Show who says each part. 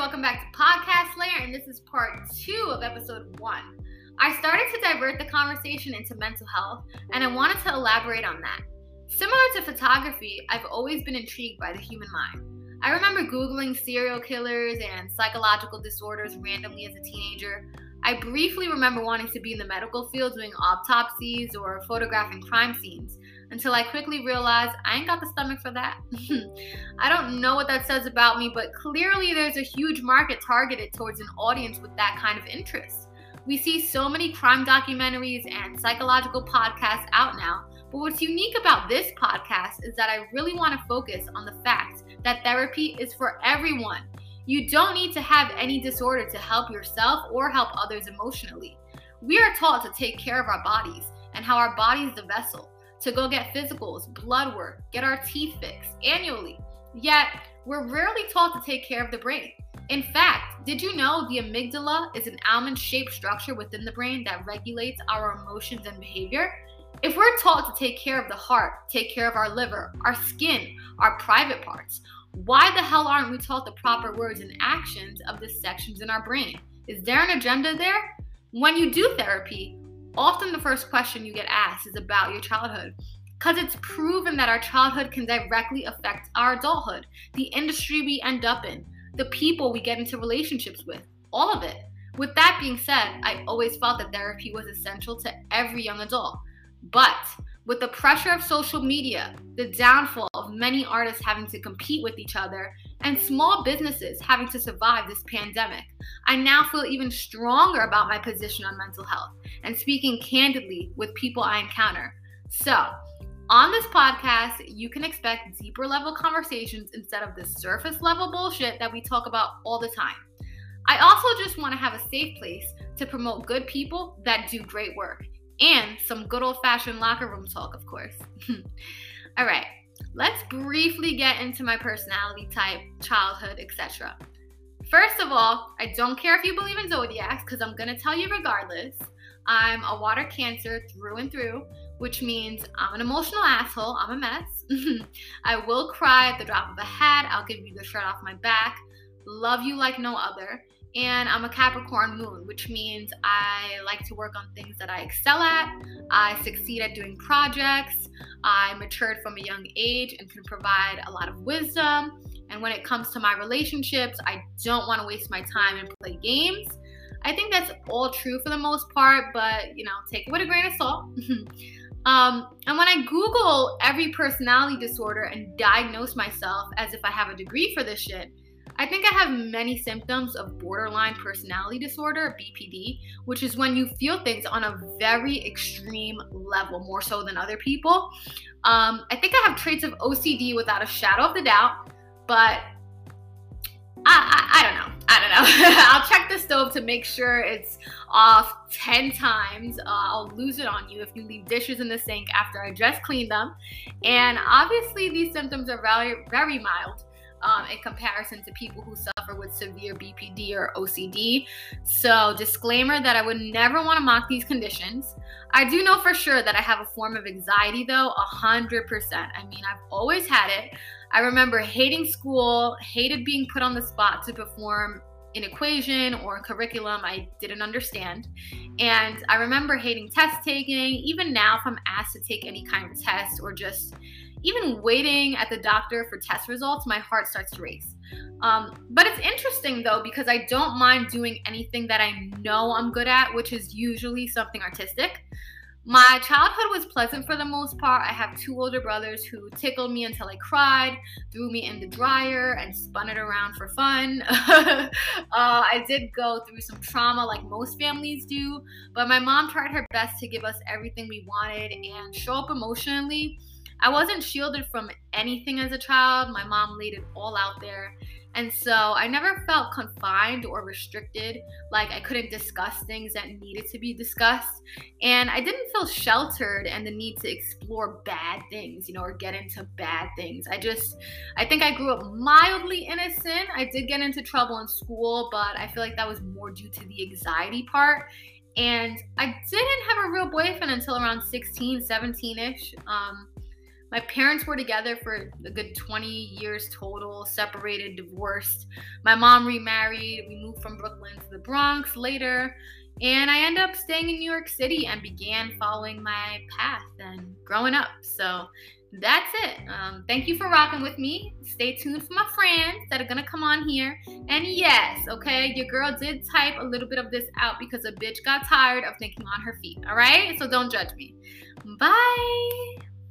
Speaker 1: welcome back to Podcast Layer, and this is part two of episode one. I started to divert the conversation into mental health, and I wanted to elaborate on that. Similar to photography, I've always been intrigued by the human mind. I remember Googling serial killers and psychological disorders randomly as a teenager. I briefly remember wanting to be in the medical field doing autopsies or photographing crime scenes until I quickly realized I ain't got the stomach for that. I don't know what that says about me, but clearly there's a huge market targeted towards an audience with that kind of interest. We see so many crime documentaries and psychological podcasts out now, but what's unique about this podcast is that I really want to focus on the fact that therapy is for everyone. You don't need to have any disorder to help yourself or help others emotionally. We are taught to take care of our bodies and how our body is the vessel, to go get physicals, blood work, get our teeth fixed annually. Yet, we're rarely taught to take care of the brain. In fact, did you know the amygdala is an almond shaped structure within the brain that regulates our emotions and behavior? If we're taught to take care of the heart, take care of our liver, our skin, our private parts, why the hell aren't we taught the proper words and actions of the sections in our brain? Is there an agenda there? When you do therapy, often the first question you get asked is about your childhood. Because it's proven that our childhood can directly affect our adulthood, the industry we end up in, the people we get into relationships with, all of it. With that being said, I always felt that therapy was essential to every young adult. But with the pressure of social media, the downfall of many artists having to compete with each other, and small businesses having to survive this pandemic, I now feel even stronger about my position on mental health and speaking candidly with people I encounter. So, on this podcast, you can expect deeper level conversations instead of the surface level bullshit that we talk about all the time. I also just want to have a safe place to promote good people that do great work and some good old fashioned locker room talk, of course. All right, let's briefly get into my personality type, childhood, etc. First of all, I don't care if you believe in zodiacs because I'm going to tell you regardless. I'm a water cancer through and through, which means I'm an emotional asshole. I'm a mess. I will cry at the drop of a hat. I'll give you the shirt off my back. Love you like no other and I'm a Capricorn moon, which means I like to work on things that I excel at. I succeed at doing projects. I matured from a young age and can provide a lot of wisdom. And when it comes to my relationships, I don't want to waste my time and play games. I think that's all true for the most part, but you know, take it with a grain of salt. um, and when I Google every personality disorder and diagnose myself as if I have a degree for this shit, I think I have many symptoms of borderline personality disorder, BPD, which is when you feel things on a very extreme level, more so than other people. Um, I think I have traits of OCD without a shadow of the doubt, but I, I, I don't know. I don't know. I'll check the stove to make sure it's off 10 times. Uh, I'll lose it on you if you leave dishes in the sink after I just cleaned them. And obviously, these symptoms are very, very mild um, in comparison to people who suffer with severe BPD or OCD. So, disclaimer that I would never want to mock these conditions. I do know for sure that I have a form of anxiety, though, 100%. I mean, I've always had it. I remember hating school, hated being put on the spot to perform an equation or a curriculum I didn't understand. And I remember hating test taking. Even now, if I'm asked to take any kind of test or just even waiting at the doctor for test results, my heart starts to race. Um, but it's interesting though, because I don't mind doing anything that I know I'm good at, which is usually something artistic. My childhood was pleasant for the most part. I have two older brothers who tickled me until I cried, threw me in the dryer, and spun it around for fun. uh, I did go through some trauma like most families do, but my mom tried her best to give us everything we wanted and show up emotionally I wasn't shielded from anything as a child. My mom laid it all out there. And so I never felt confined or restricted, like I couldn't discuss things that needed to be discussed. And I didn't feel sheltered and the need to explore bad things, you know, or get into bad things. I just, I think I grew up mildly innocent. I did get into trouble in school, but I feel like that was more due to the anxiety part. And I didn't have a real boyfriend until around 16, 17 ish. Um, My parents were together for a good 20 years total, separated, divorced. My mom remarried. We moved from Brooklyn to the Bronx later. And I ended up staying in New York City and began following my path and growing up. So that's it. Um, thank you for rocking with me. Stay tuned for my friends that are gonna come on here. And yes, okay, your girl did type a little bit of this out because a bitch got tired of thinking on her feet. All right, so don't judge me. Bye.